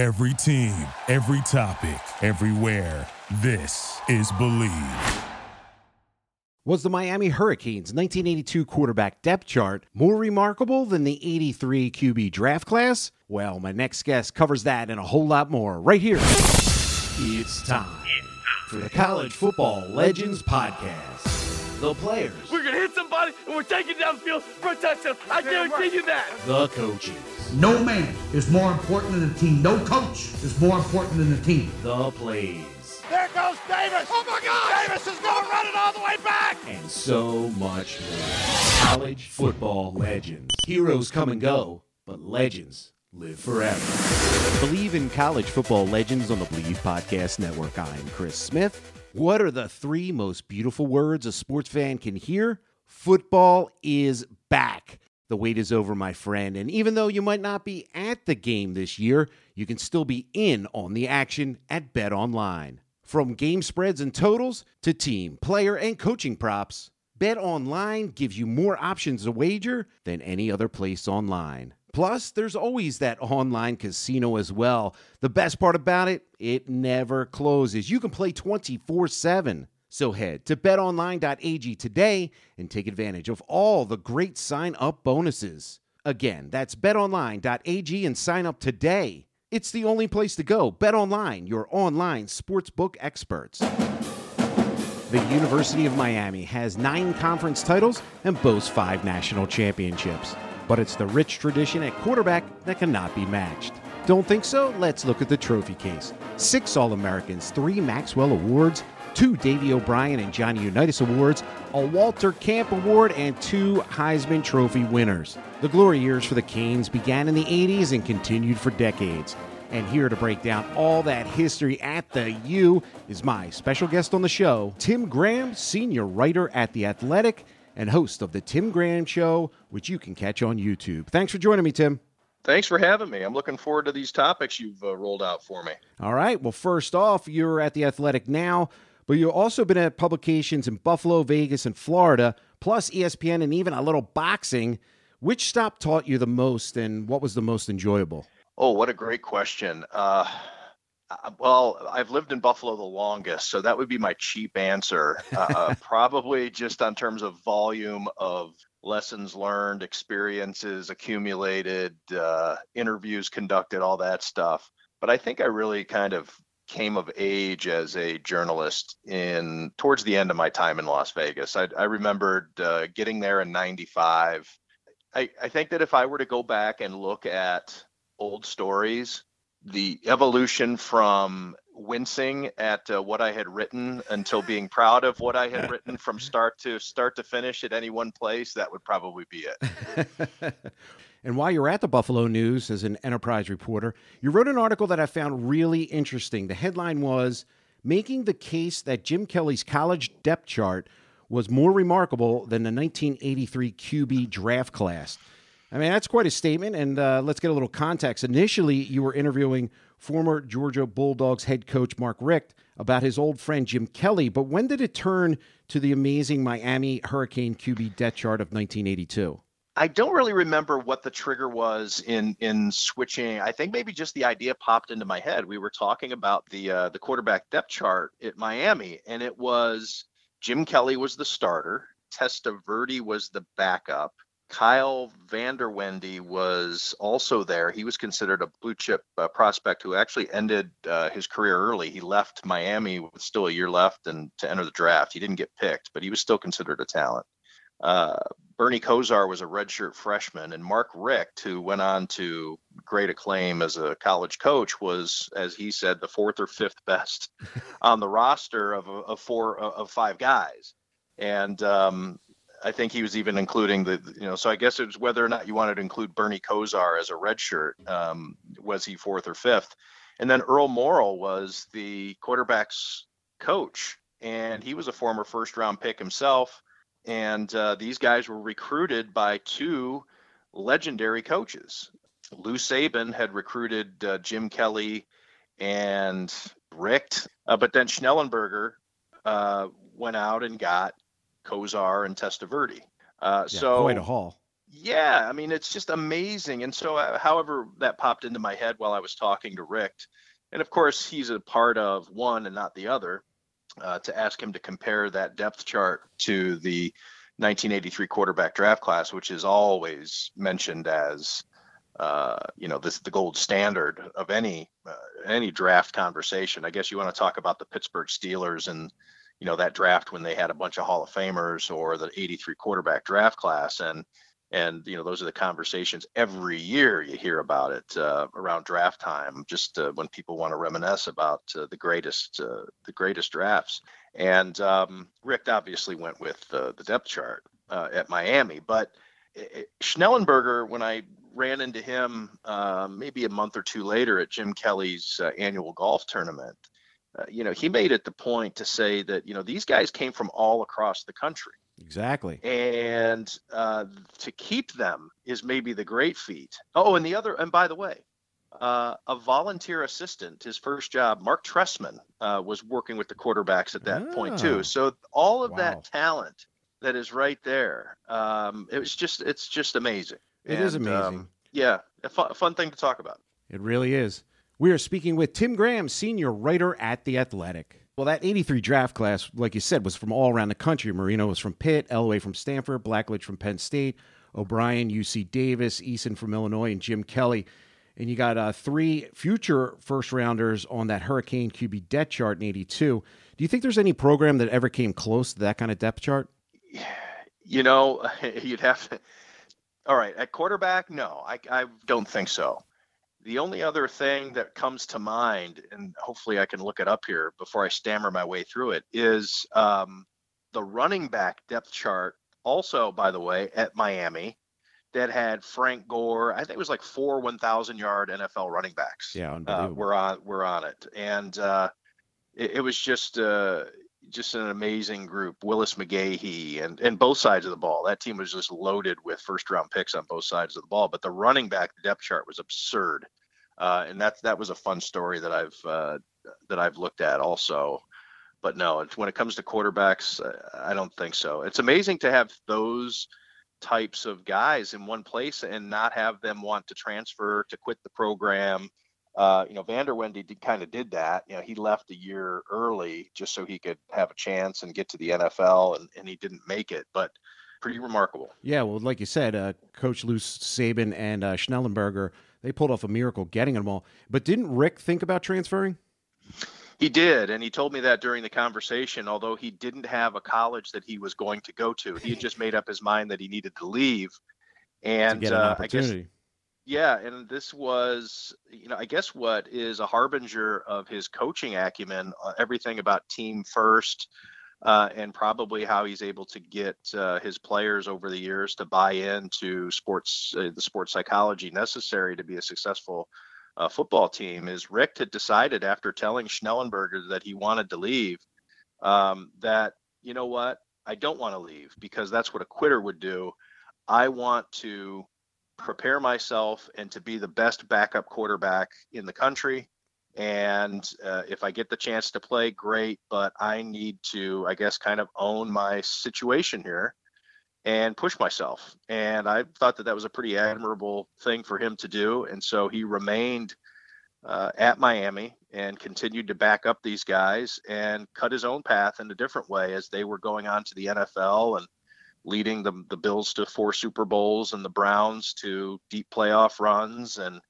Every team, every topic, everywhere. This is Bleav. Was the Miami Hurricanes 1982 quarterback depth chart more remarkable than the 83 QB draft class? Well, my next guest covers that and a whole lot more right here. It's time for the College Football Legends Podcast. The players, We're gonna hit somebody and we're taking down the field for a touchdown. I guarantee you that. the coaches, No man is more important than the team. No coach is more important than the team. the plays, There goes Davis. Oh my God! Davis is gonna run it all the way back. and so much more. College Football Legends. Heroes come and go, but legends live forever. Bleav in college football legends on the Bleav Podcast Network. I'm Chris Smith. What are the three most beautiful words a sports fan can hear? Football is back. The wait is over, my friend. And even though you might not be at the game this year, you can still be in on the action at Bet Online. From game spreads and totals to team, player, and coaching props, Bet Online gives you more options to wager than any other place online. Plus, there's always that online casino as well. The best part about it, it never closes. You can play 24 7. So head to betonline.ag today and take advantage of all the great sign up bonuses. Again, that's betonline.ag and sign up today. It's the only place to go. BetOnline, your online sportsbook experts. The University of Miami has nine conference titles and boasts five national championships. But it's the rich tradition at quarterback that cannot be matched. Don't think so? Let's look at the trophy case. Six All Americans, three Maxwell Awards, two Davy O'Brien and Johnny Unitas Awards, a Walter Camp Award, and two Heisman Trophy winners. The glory years for the Canes began in the 80s and continued for decades. And here to break down all that history at the U is my special guest on the show, Tim Graham, senior writer at The Athletic and host of The Tim Graham Show, which you can catch on YouTube. Thanks for joining me, Tim. Thanks for having me. I'm looking forward to these topics you've uh, rolled out for me. All right. Well, first off, you're at The Athletic now, but you've also been at publications in Buffalo, Vegas, and Florida, plus ESPN and even a little boxing. Which stop taught you the most and what was the most enjoyable? Oh, what a great question. Uh, uh, well, I've lived in Buffalo the longest, so that would be my cheap answer. Uh, uh, probably just on terms of volume of lessons learned, experiences accumulated, uh, interviews conducted, all that stuff. But I think I really kind of came of age as a journalist in towards the end of my time in Las Vegas. I, I remembered uh, getting there in '95. I, I think that if I were to go back and look at old stories, the evolution from wincing at uh, what I had written until being proud of what I had written from start to start to finish at any one place, that would probably be it. and while you're at the Buffalo News as an enterprise reporter, you wrote an article that I found really interesting. The headline was Making the Case That Jim Kelly's College Depth Chart Was More Remarkable Than the 1983 QB Draft Class. I mean, that's quite a statement. And uh, let's get a little context. Initially, you were interviewing former Georgia Bulldogs head coach Mark Richt about his old friend Jim Kelly. But when did it turn to the amazing Miami Hurricane QB depth chart of 1982? I don't really remember what the trigger was in in switching. I think maybe just the idea popped into my head. We were talking about the uh, the quarterback depth chart at Miami, and it was Jim Kelly was the starter, Testaverde was the backup, Kyle Vanderwende was also there. He was considered a blue chip uh, prospect who actually ended uh, his career early. He left Miami with still a year left and to enter the draft. He didn't get picked, but he was still considered a talent. Uh, Bernie Kosar was a redshirt freshman, and Mark Richt, who went on to great acclaim as a college coach, was, as he said, the fourth or fifth best on the roster of, of four of five guys. And um, I think he was even including the, you know, so I guess it was whether or not you wanted to include Bernie Kosar as a redshirt. Um, was he fourth or fifth? And then Earl Morrall was the quarterback's coach, and he was a former first round pick himself and uh, these guys were recruited by two legendary coaches. Lou Saban had recruited uh, Jim Kelly and Richt, uh, but then Schnellenberger uh, went out and got Kosar and Testaverde. Uh, Yeah, so quite a haul. Yeah, I mean, it's just amazing. And so, uh, however, that popped into my head while I was talking to Richt, and of course, he's a part of one and not the other, uh, to ask him to compare that depth chart to the 1983 quarterback draft class, which is always mentioned as, uh, you know, this the gold standard of any uh, any draft conversation. I guess you want to talk about the Pittsburgh Steelers and you know that draft when they had a bunch of Hall of Famers or the 83 quarterback draft class and and you know those are the conversations every year you hear about it uh, around draft time just uh, when people want to reminisce about uh, the greatest uh, the greatest drafts. And um, richt obviously went with the depth chart uh, at miami but schnellenberger when i ran into him uh, maybe a month or two later at jim kelly's annual golf tournament you know he made it the point to say that you know these guys came from all across the country Exactly. And uh, to keep them is maybe the great feat. Oh, and the other, and by the way, uh, a volunteer assistant, his first job, Marc Trestman, uh, was working with the quarterbacks at that point too. Ah. So all of wow. that talent that is right there, um, it was just, it's just amazing. It and, is amazing. Um, yeah, a fun, a fun thing to talk about. It really is. We are speaking with Tim Graham, senior writer at The Athletic. Well, that 83 draft class, like you said, was from all around the country. Marino was from Pitt, Elway from Stanford, Blackledge from Penn State, O'Brien, UC Davis, Eason from Illinois, and Jim Kelly. And you got uh, three future first rounders on that Hurricane QB depth chart in 82. Do you think there's any program that ever came close to that kind of depth chart? You know, you'd have to. All right, at quarterback, no, I, I don't think so. The only other thing that comes to mind, and hopefully I can look it up here before I stammer my way through it, is um, the running back depth chart. Also, by the way, at Miami, that had Frank Gore. I think it was like four 1,000 yard NFL running backs. Yeah, uh, we're on we're on it, and uh, it, it, was just uh, just an amazing group. Willis McGahee and and both sides of the ball. That team was just loaded with first round picks on both sides of the ball. But the running back depth chart was absurd, uh, and that that was a fun story that I've uh, that I've looked at also. But no, when it comes to quarterbacks, I don't think so. It's amazing to have those types of guys in one place and not have them want to transfer to quit the program uh, you know, Vander Wende did, kind of did that. You know, he left a year early just so he could have a chance and get to the NFL, and, and he didn't make it. But pretty remarkable. Yeah, well, like you said, uh, Coach Lou Saban and uh, Schnellenberger, they pulled off a miracle getting them all. But didn't Richt think about transferring? He did, and he told me that during the conversation. Although he didn't have a college that he was going to go to, he had just made up his mind that he needed to leave. And to uh, I guess yeah, and this was, you know, I guess what is a harbinger of his coaching acumen, uh, everything about team first, uh, and probably how he's able to get uh, his players over the years to buy into sports, uh, the sports psychology necessary to be a successful uh, football team. Is Richt had decided after telling Schnellenberger that he wanted to leave, um, that you know what, I don't want to leave because that's what a quitter would do. I want to prepare myself and to be the best backup quarterback in the country. And uh, if I get the chance to play, great. But I need to, I guess, kind of own my situation here and push myself. And I thought that that was a pretty admirable thing for him to do. And so he remained uh, at Miami and continued to back up these guys and cut his own path in a different way as they were going on to the NFL and leading the the Bills to four Super Bowls and the Browns to deep playoff runs and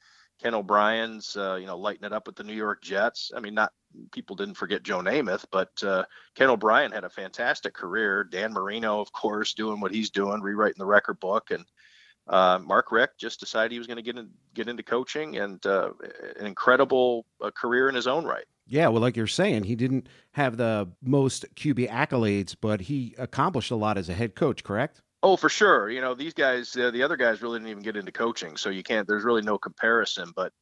Ken O'Brien's uh, you know lighting it up with the New York Jets. I mean, not people didn't forget Joe Namath, but uh, Ken O'Brien had a fantastic career. Dan Marino, of course, doing what he's doing, rewriting the record book, and uh, Mark Richt just decided he was going to get in, get into coaching and uh, an incredible uh, career in his own right. Yeah, well, like you're saying, he didn't have the most QB accolades, but he accomplished a lot as a head coach, correct? Oh, for sure. You know, these guys, uh, the other guys really didn't even get into coaching, so you can't, there's really no comparison. But,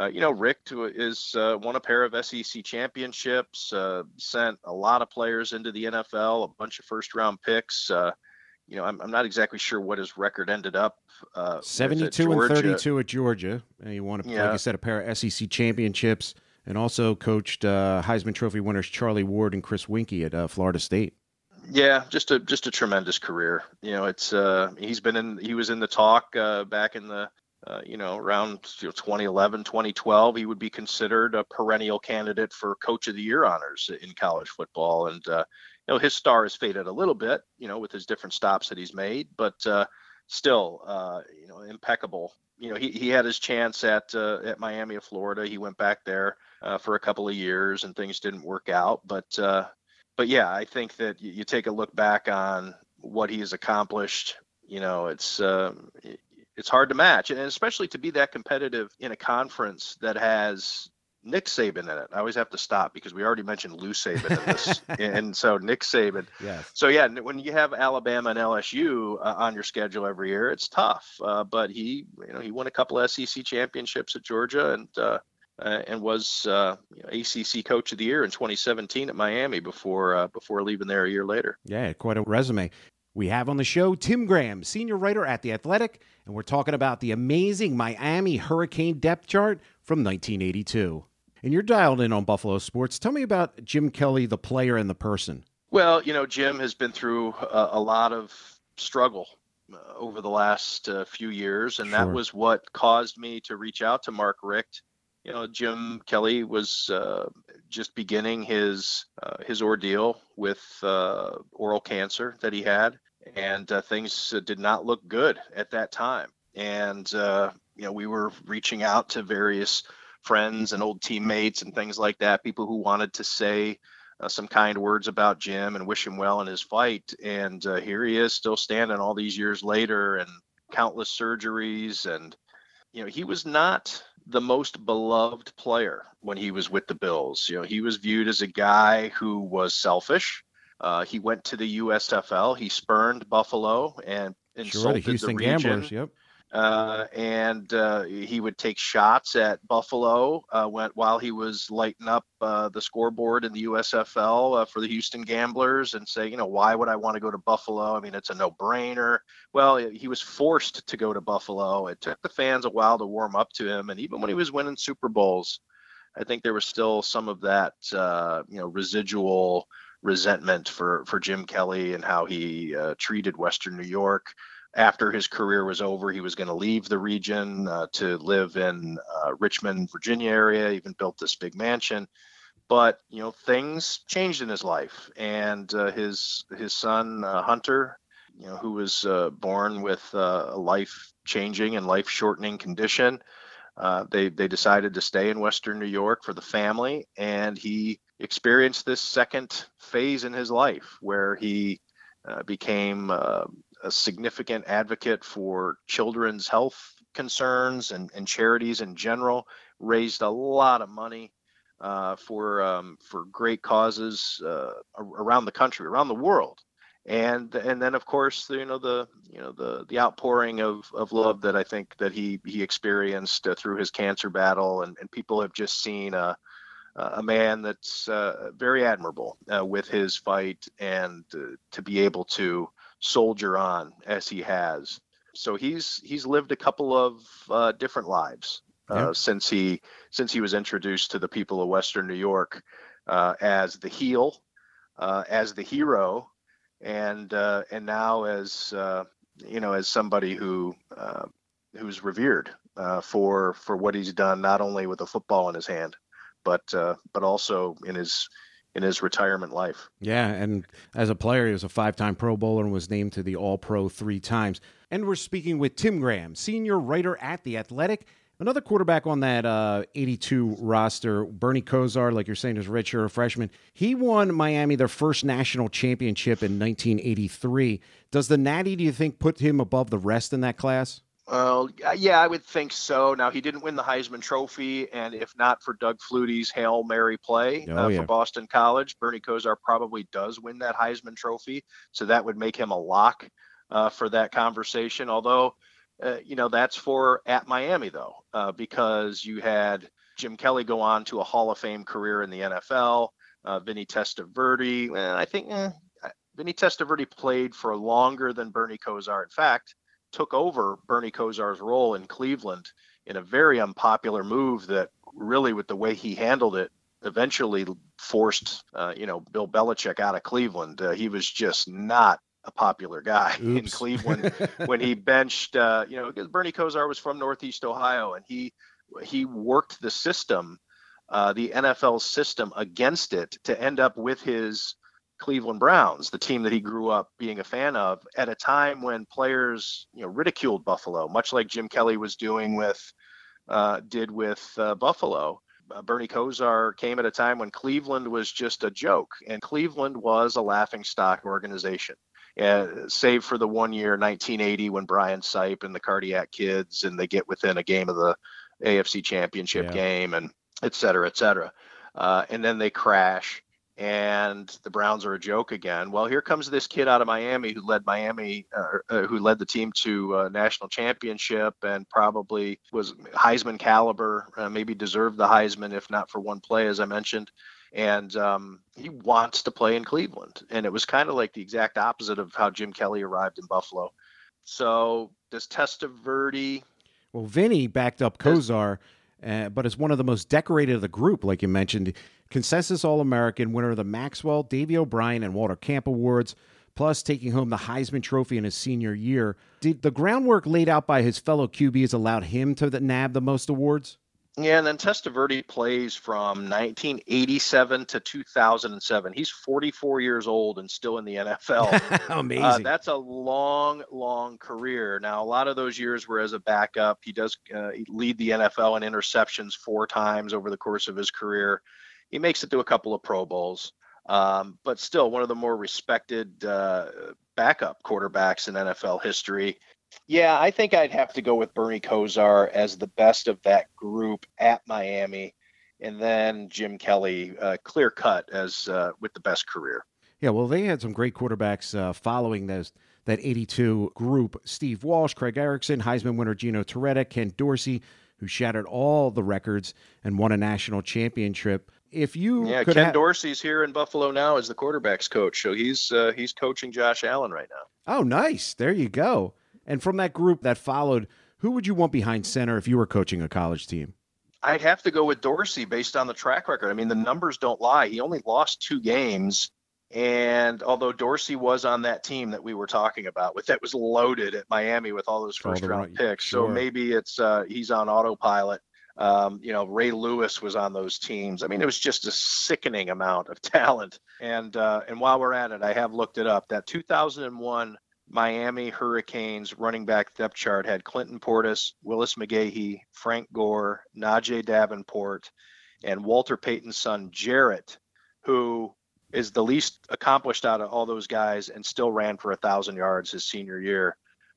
uh, you know, Richt is uh, won a pair of SEC championships, uh, sent a lot of players into the NFL, a bunch of first round picks. Uh, you know, I'm, I'm not exactly sure what his record ended up. Uh, 72 and 32 at Georgia. And he won, a, yeah. like I said, a pair of SEC championships and also coached uh, Heisman Trophy winners Charlie Ward and Chris Weinke at uh, Florida State. Yeah, just a just a tremendous career. You know, it's uh, he's been in he was in the talk uh, back in the uh, you know around you know, 2011 2012 he would be considered a perennial candidate for coach of the year honors in college football and uh, you know his star has faded a little bit you know with his different stops that he's made but still you know impeccable you know he, he had his chance at uh, at Miami of Florida he went back there for a couple of years and things didn't work out but uh, but yeah, I think that you, you take a look back on what he has accomplished. You know, it's uh, it's hard to match, and especially to be that competitive in a conference that has Nick Saban in it. I always have to stop because we already mentioned Lou Saban in this, and so Nick Saban. Yeah. So yeah, when you have Alabama and LSU uh, on your schedule every year, it's tough. Uh, but he, you know, he won a couple SEC championships at Georgia, and uh, uh, and was uh, ACC Coach of the Year in 2017 at Miami before uh, before leaving there a year later. Yeah, quite a resume. We have on the show Tim Graham, senior writer at The Athletic, and we're talking about the amazing Miami Hurricane depth chart from 1982. And you're dialed in on Buffalo Sports. Tell me about Jim Kelly, the player and the person. Well, you know, Jim has been through a, a lot of struggle uh, over the last uh, few years, and sure. that was what caused me to reach out to Mark Richt you know, Jim Kelly was uh, just beginning his uh, his ordeal with uh, oral cancer that he had, and uh, things did not look good at that time. And uh, you know, we were reaching out to various friends and old teammates and things like that, people who wanted to say uh, some kind words about Jim and wish him well in his fight. And here he is, still standing all these years later, and countless surgeries and you know, he was not the most beloved player when he was with the Bills. You know, he was viewed as a guy who was selfish. Uh, he went to the USFL. He spurned Buffalo and insulted sure, the Houston the region. Gamblers. Yep uh, and uh, he would take shots at Buffalo uh, while he was lighting up uh, the scoreboard in the USFL uh, for the Houston Gamblers and say, you know, why would I want to go to Buffalo? I mean, it's a no-brainer. Well, he was forced to go to Buffalo. It took the fans a while to warm up to him, and even when he was winning Super Bowls, I think there was still some of that, uh, you know, residual resentment for for Jim Kelly and how he treated Western New York after his career was over, he was going to leave the region uh, to live in uh, Richmond, Virginia area. Even built this big mansion, but you know things changed in his life, and uh, his his son uh, Hunter, you know, who was uh, born with uh, a life changing and life shortening condition. they they decided to stay in Western New York for the family, and he experienced this second phase in his life where he became a significant advocate for children's health concerns and, and charities in general. Raised a lot of money uh, for um, for great causes uh, around the country, around the world, and and then of course you know the you know the the outpouring of, of love that I think that he he experienced uh, through his cancer battle, and, and people have just seen a a man that's uh, very admirable uh, with his fight, and uh, to be able to soldier on as he has. So he's he's lived a couple of uh, different lives uh, since he since he was introduced to the people of Western New York uh, as the heel, uh, as the hero, and uh, and now as uh, you know as somebody who who's revered for for what he's done not only with a football in his hand, but but also in his in his retirement life. Yeah, and as a player, he was a five-time Pro Bowler and was named to the All-Pro three times. And we're speaking with Tim Graham, senior writer at the Athletic. Another quarterback on that uh, 82 roster, Bernie Kosar, like you're saying, is redshirt freshman. He won Miami their first national championship in 1983. Does the Natty, do you think, put him above the rest in that class? Well, yeah, I would think so. Now he didn't win the Heisman Trophy, and if not for Doug Flutie's hail mary play oh, uh, yeah. for Boston College, Bernie Kosar probably does win that Heisman Trophy. So that would make him a lock uh, for that conversation. Although, uh, you know, that's for at Miami though, uh, because you had Jim Kelly go on to a Hall of Fame career in the NFL. Uh, Vinny Testaverde, I think eh, Vinny Testaverde played for longer than Bernie Kosar. In fact took over Bernie Kosar's role in Cleveland in a very unpopular move that really, with the way he handled it, eventually forced, uh, you know, Bill Belichick out of Cleveland. Uh, he was just not a popular guy Oops. in Cleveland when he benched, uh, you know, because Bernie Kosar was from Northeast Ohio and he he worked the system, uh, the NFL system against it to end up with his Cleveland Browns, the team that he grew up being a fan of, at a time when players, you know, ridiculed Buffalo, much like Jim Kelly was doing with, uh, did with uh, Buffalo. Uh, Bernie Kosar came at a time when Cleveland was just a joke, and Cleveland was a laughing stock organization. Uh, save for the one year, 1980, when Brian Sipe and the Cardiac Kids, and they get within a game of the AFC Championship yeah. game, and et cetera, et cetera. Uh, and then they crash and the Browns are a joke again. Well, here comes this kid out of Miami who led Miami, uh, uh, who led the team to a national championship and probably was Heisman caliber, uh, maybe deserved the Heisman if not for one play, as I mentioned. And um, he wants to play in Cleveland, and it was kind of like the exact opposite of how Jim Kelly arrived in Buffalo. So does Testaverde? Well, Vinny backed up Kosar. Uh, but is one of the most decorated of the group, like you mentioned consensus All American, winner of the Maxwell, Davy O'Brien, and Walter Camp Awards, plus taking home the Heisman Trophy in his senior year. Did the groundwork laid out by his fellow QBs allowed him to nab the most awards? Yeah, and then Testaverde plays from 1987 to 2007. He's 44 years old and still in the NFL. Amazing. Uh, that's a long, long career. Now, a lot of those years were as a backup. He does uh, lead the NFL in interceptions four times over the course of his career. He makes it to a couple of Pro Bowls, um, but still one of the more respected uh, backup quarterbacks in NFL history. Yeah, I think I'd have to go with Bernie Kosar as the best of that group at Miami, and then Jim Kelly, uh, clear cut as uh, with the best career. Yeah, well, they had some great quarterbacks uh, following those that 82 group. Steve Walsh, Craig Erickson, Heisman winner Gino Torretta, Ken Dorsey, who shattered all the records and won a national championship if you yeah ken ha- dorsey's here in buffalo now as the quarterbacks coach so he's uh, he's coaching josh allen right now oh nice there you go and from that group that followed who would you want behind center if you were coaching a college team i'd have to go with dorsey based on the track record i mean the numbers don't lie he only lost two games and although Dorsey was on that team that we were talking about, with that was loaded at Miami with all those first all round right. picks, sure. so maybe it's uh, he's on autopilot. Um, you know, Ray Lewis was on those teams. I mean, it was just a sickening amount of talent. And uh, and while we're at it, I have looked it up. That 2001 Miami Hurricanes running back depth chart had Clinton Portis, Willis McGahee, Frank Gore, Najeh Davenport, and Walter Payton's son Jarrett, who is the least accomplished out of all those guys and still ran for a thousand yards his senior year.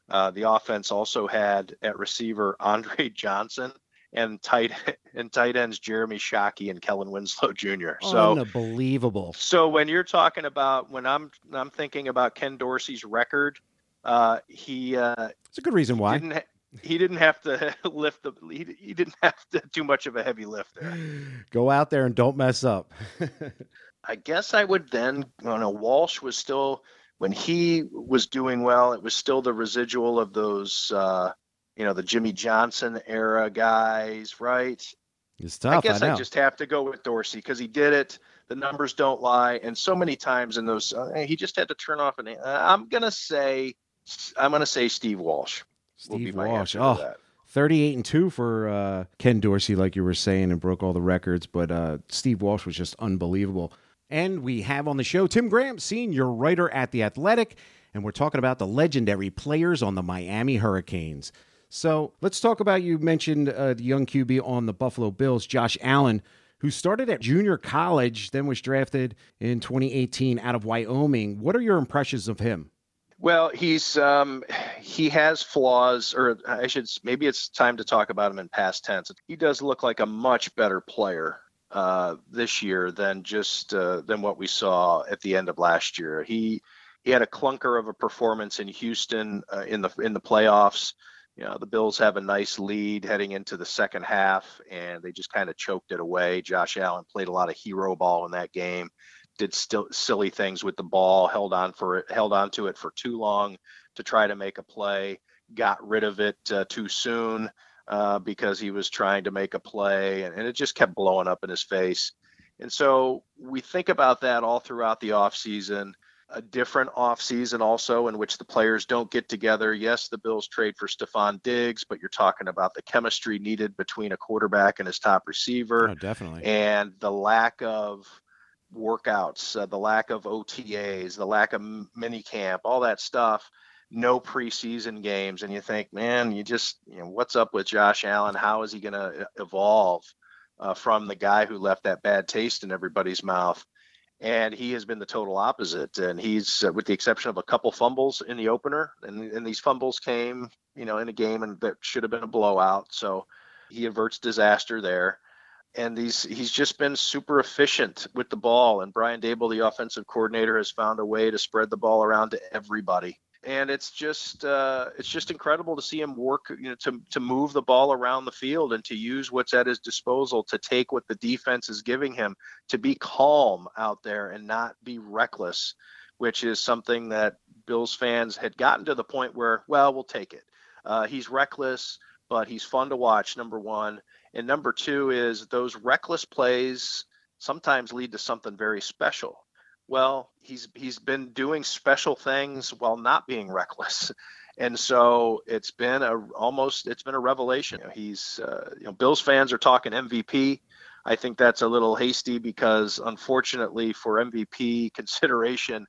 Uh, the offense also had at receiver Andre Johnson, and tight and tight ends Jeremy Shockey and Kellen Winslow Jr. So unbelievable. So when you're talking about when I'm I'm thinking about Ken Dorsey's record, uh, he uh, it's a good reason why. Didn't ha- he didn't have to lift the he, he didn't have to too much of a heavy lift there. Go out there and don't mess up. I guess I would then you know Walsh was still when he was doing well, it was still the residual of those uh, you know the Jimmy Johnson era guys, right? It's tough. I guess I, I just have to go with Dorsey because he did it. The numbers don't lie, and so many times in those, uh, he just had to turn off. And uh, I'm gonna say, I'm gonna say Steve Walsh. Steve Walsh. Oh. 38 and 2 for uh, Ken Dorsey, like you were saying, and broke all the records. But uh, Steve Walsh was just unbelievable. And we have on the show Tim Graham, senior writer at The Athletic, and we're talking about the legendary players on the Miami Hurricanes. So let's talk about you mentioned uh, the young QB on the Buffalo Bills, Josh Allen, who started at junior college, then was drafted in 2018 out of Wyoming. What are your impressions of him? Well, he's um, he has flaws, or I should maybe it's time to talk about him in past tense. He does look like a much better player uh, this year than just uh, than what we saw at the end of last year. He he had a clunker of a performance in Houston uh, in the in the playoffs you know the bills have a nice lead heading into the second half and they just kind of choked it away. Josh allen played a lot of hero ball in that game did still silly things with the ball held on for it held on to it for too long to try to make a play got rid of it uh, too soon uh, because he was trying to make a play and, and, it just kept blowing up in his face. And so we think about that all throughout the offseason a different offseason also in which the players don't get together. Yes, the Bills trade for Stefon Diggs, but you're talking about the chemistry needed between a quarterback and his top receiver. Oh, definitely. And the lack of workouts, uh, the lack of OTAs, the lack of mini camp, all that stuff. No preseason games, and you think, man, you just, you know, what's up with Josh Allen? How is he going to evolve uh, from the guy who left that bad taste in everybody's mouth? And he has been the total opposite. And he's, uh, with the exception of a couple fumbles in the opener, and, and these fumbles came, you know, in a game and that should have been a blowout. So he averts disaster there. And he's he's just been super efficient with the ball. And Brian Daboll, the offensive coordinator, has found a way to spread the ball around to everybody and it's just uh, it's just incredible to see him work you know to to move the ball around the field and to use what's at his disposal to take what the defense is giving him to be calm out there and not be reckless which is something that Bills fans had gotten to the point where well we'll take it. Uh, he's reckless but he's fun to watch number one. And number two is those reckless plays sometimes lead to something very special well, he's he's been doing special things while not being reckless, and so it's been a almost it's been a revelation. You know, he's uh, you know Bills fans are talking MVP. I think that's a little hasty because unfortunately for MVP consideration,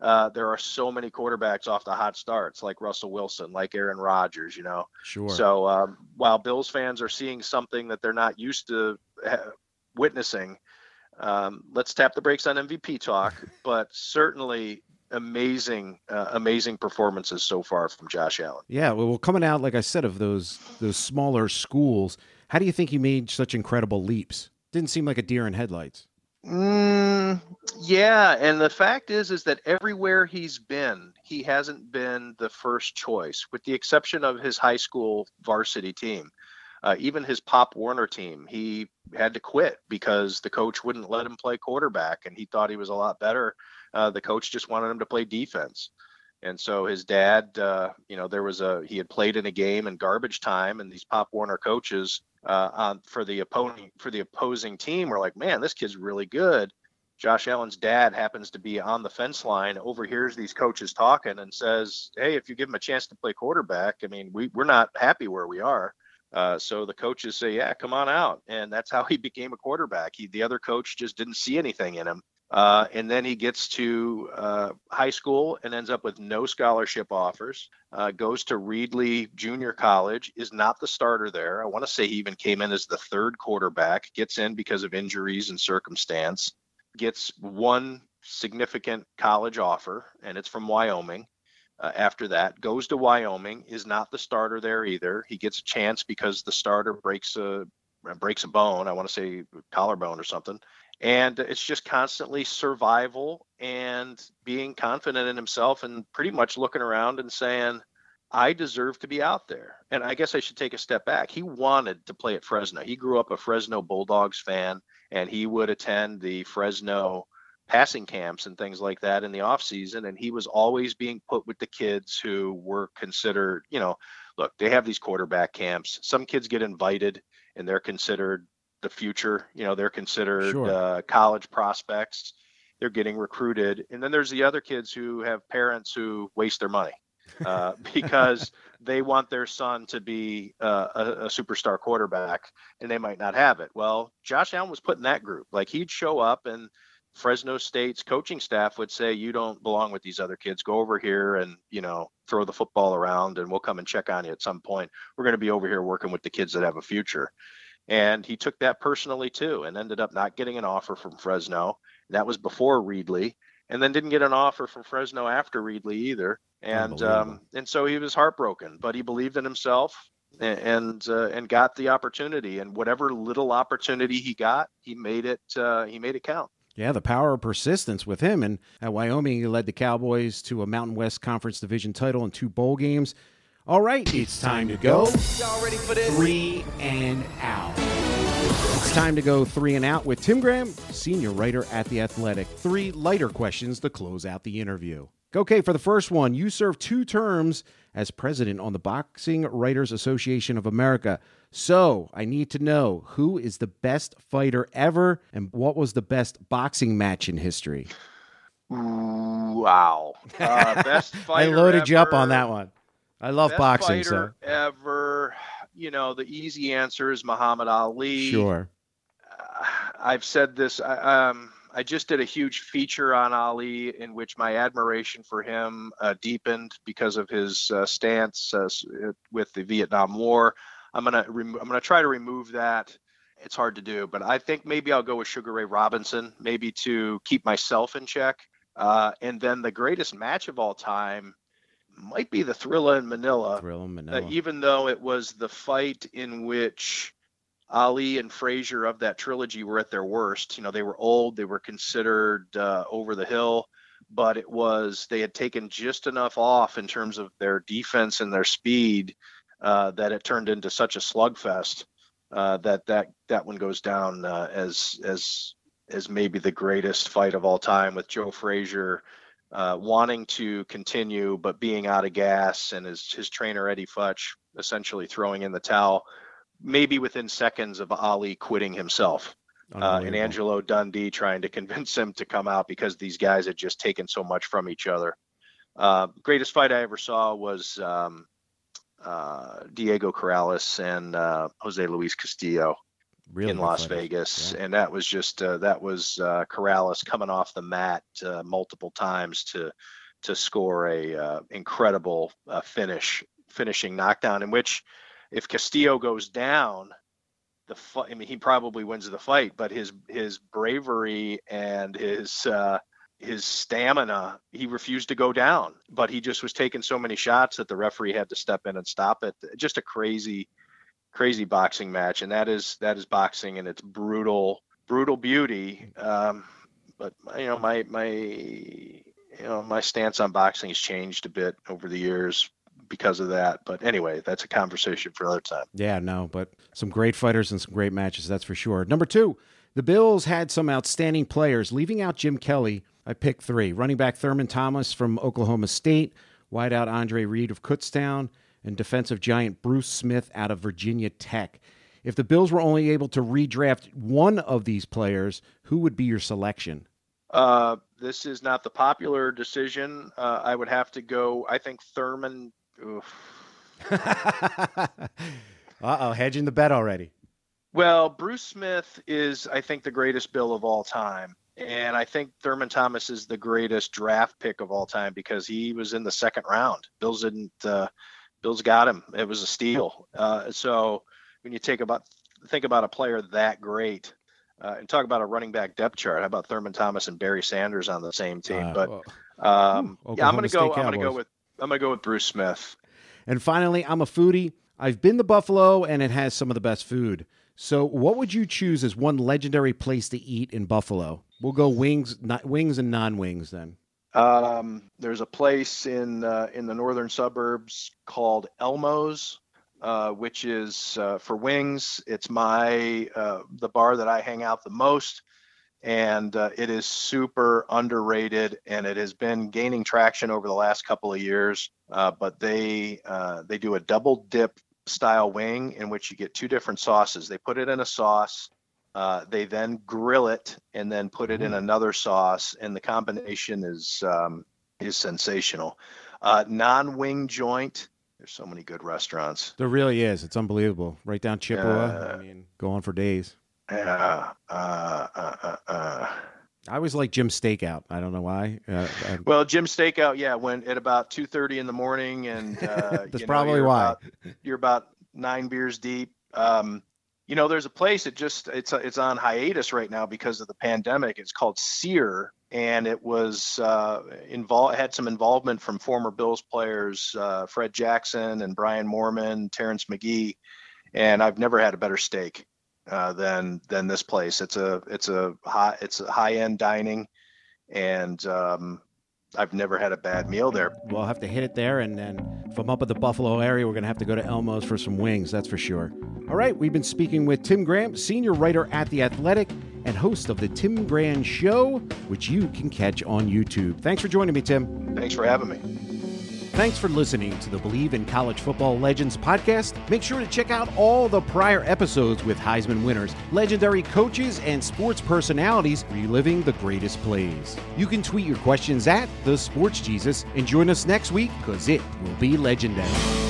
uh, there are so many quarterbacks off the hot starts, like Russell Wilson, like Aaron Rodgers, you know. Sure. So um, while Bills fans are seeing something that they're not used to ha- witnessing, um, let's tap the brakes on MVP talk, but certainly amazing, uh, amazing performances so far from Josh Allen. Yeah, well, coming out like I said of those those smaller schools, how do you think he made such incredible leaps? Didn't seem like a deer in headlights. Mm, yeah, and the fact is, is that everywhere he's been, he hasn't been the first choice, with the exception of his high school varsity team. Uh, even his Pop Warner team, he had to quit because the coach wouldn't let him play quarterback, and he thought he was a lot better. Uh, the coach just wanted him to play defense, and so his dad, uh, you know, there was a he had played in a game in garbage time, and these Pop Warner coaches uh, on for the opponent for the opposing team were like, man, this kid's really good. Josh Allen's dad happens to be on the fence line, overhears these coaches talking, and says, "Hey, if you give him a chance to play quarterback, I mean, we we're not happy where we are." Uh, so the coaches say, "Yeah, come on out," and that's how he became a quarterback. He, the other coach, just didn't see anything in him. Uh, and then he gets to uh, high school and ends up with no scholarship offers. Uh, goes to Reedley Junior College, is not the starter there. I want to say he even came in as the third quarterback. Gets in because of injuries and circumstance. Gets one significant college offer, and it's from Wyoming uh, after that, goes to Wyoming, is not the starter there either. He gets a chance because the starter breaks a breaks a bone. I want to say collarbone or something. And it's just constantly survival and being confident in himself and pretty much looking around and saying, I deserve to be out there. And I guess I should take a step back. He wanted to play at Fresno. He grew up a Fresno Bulldogs fan and he would attend the Fresno passing camps and things like that in the off season and he was always being put with the kids who were considered you know look they have these quarterback camps some kids get invited and they're considered the future you know they're considered sure. uh, college prospects they're getting recruited and then there's the other kids who have parents who waste their money uh, because they want their son to be uh, a, a, superstar quarterback and they might not have it. Well, Josh Allen was put in that group. Like he'd show up and Fresno State's coaching staff would say, "You don't belong with these other kids. Go over here and you know throw the football around, and we'll come and check on you at some point. We're going to be over here working with the kids that have a future." And he took that personally too, and ended up not getting an offer from Fresno. That was before Reedley, and then didn't get an offer from Fresno after Reedley either. And um, and so he was heartbroken, but he believed in himself and uh, and got the opportunity. And whatever little opportunity he got, he made it uh, he made it count. Yeah, the power of persistence with him. And at Wyoming, he led the Cowboys to a Mountain West Conference Division title and two bowl games. All right, it's time to go. Y'all ready for this? Three and out. It's time to go three and out with Tim Graham, senior writer at The Athletic. Three lighter questions to close out the interview. Okay, for the first one, you served two terms as president on the Boxing Writers Association of America. So I need to know who is the best fighter ever and what was the best boxing match in history? Wow. Uh, best fighter I loaded ever, you up on that one. I love best boxing, so fighter ever. You know, the easy answer is Muhammad Ali. sure. Uh, I've said this. I, um, I just did a huge feature on Ali in which my admiration for him uh, deepened because of his uh, stance uh, uh, with the Vietnam War. I'm gonna rem- I'm gonna try to remove that. It's hard to do, but I think maybe I'll go with Sugar Ray Robinson, maybe to keep myself in check. Uh, and then the greatest match of all time might be the Thrilla in Manila Thrill 'em, uh, Manila. even though it was the fight in which Ali and Frazier of that trilogy were at their worst. You know, they were old, they were considered uh, over the hill, but it was they had taken just enough off in terms of their defense and their speed uh, that it turned into such a slugfest uh, that that that one goes down uh, as as as maybe the greatest fight of all time with Joe Frazier uh, wanting to continue but being out of gas and his his trainer Eddie Futch essentially throwing in the towel maybe within seconds of Ali quitting himself uh, and Angelo Dundee trying to convince him to come out because these guys had just taken so much from each other. Uh, greatest fight I ever saw was um, uh, Diego Corrales and uh, Jose Luis Castillo Really in Las fighters. Vegas, Yeah. and that was just uh, that was uh, Corrales coming off the mat uh, multiple times to to score a uh, incredible uh, finish, finishing knockdown. In which, if Castillo goes down, the fight. I mean, he probably wins the fight, but his his bravery and his uh, his stamina, he refused to go down. But he just was taking so many shots that the referee had to step in and stop it. Just a crazy crazy boxing match, and that is that is boxing and its brutal brutal beauty. Um, but you know my my you know my stance on boxing has changed a bit over the years because of that. But anyway, that's a conversation for another time. Yeah, no, but some great fighters and some great matches, that's for sure. Number two, the Bills had some outstanding players. Leaving out Jim Kelly, I picked three running back Thurman Thomas from Oklahoma State, wideout Andre Reed of Kutztown, and defensive giant Bruce Smith out of Virginia Tech. If the Bills were only able to redraft one of these players, who would be your selection? Uh, this is not the popular decision. Uh, I would have to go. I think Thurman. uh oh, hedging the bet already. Well, Bruce Smith is, I think, the greatest Bill of all time. And I think Thurman Thomas is the greatest draft pick of all time because he was in the second round. Bills didn't, uh, Bills got him. It was a steal. Uh, so when you take about, think about a player that great uh, and talk about a running back depth chart, how about Thurman Thomas and Barry Sanders on the same team? Uh, but well, um, Ooh, yeah, I'm going to State go, I'm going to go with, I'm going to go with Bruce Smith. And finally, I'm a foodie. I've been to Buffalo and it has some of the best food. So, what would you choose as one legendary place to eat in Buffalo? We'll go wings, not, wings and non-wings then. Um, there's a place in uh, in the northern suburbs called Elmo's, uh, which is uh, for wings. It's my uh, the bar that I hang out the most, and uh, it is super underrated, and it has been gaining traction over the last couple of years. Uh, but they uh, they do a double dip style wing in which you get two different sauces. They put it in a sauce. Uh, they then grill it and then put it in another sauce, and the combination is um, is sensational. Uh, non-wing joint. There's so many good restaurants. There really is. It's unbelievable. Right down Chippewa. I mean, go on for days. Yeah. Uh, uh, uh, uh. I always like Jim's Steakout. I don't know why. Uh, I- Well, Jim Stakeout, yeah, went at about 2:30 in the morning, and uh, That's you know, probably you're why. About, you're about nine beers deep. Um, you know, there's a place that just it's it's on hiatus right now because of the pandemic. It's called Sear, and it was uh, involved had some involvement from former Bills players uh, Fred Jackson and Brian Moorman, Terrence McGee, and I've never had a better steak uh, than than this place. It's a it's a high it's a high end dining, and um, I've never had a bad meal there. we'll have to hit it there. And then if I'm up at the Buffalo area, we're going to have to go to Elmo's for some wings. That's for sure. All right. We've been speaking with Tim Graham, senior writer at The Athletic, and host of The Tim Graham Show, which you can catch on YouTube. Thanks for joining me, Tim. Thanks for having me. Thanks for listening to the Bleav in College Football Legends podcast. Make sure to check out all the prior episodes with Heisman winners, legendary coaches, and sports personalities reliving the greatest plays. You can tweet your questions at the Sports Jesus and join us next week because it will be legendary.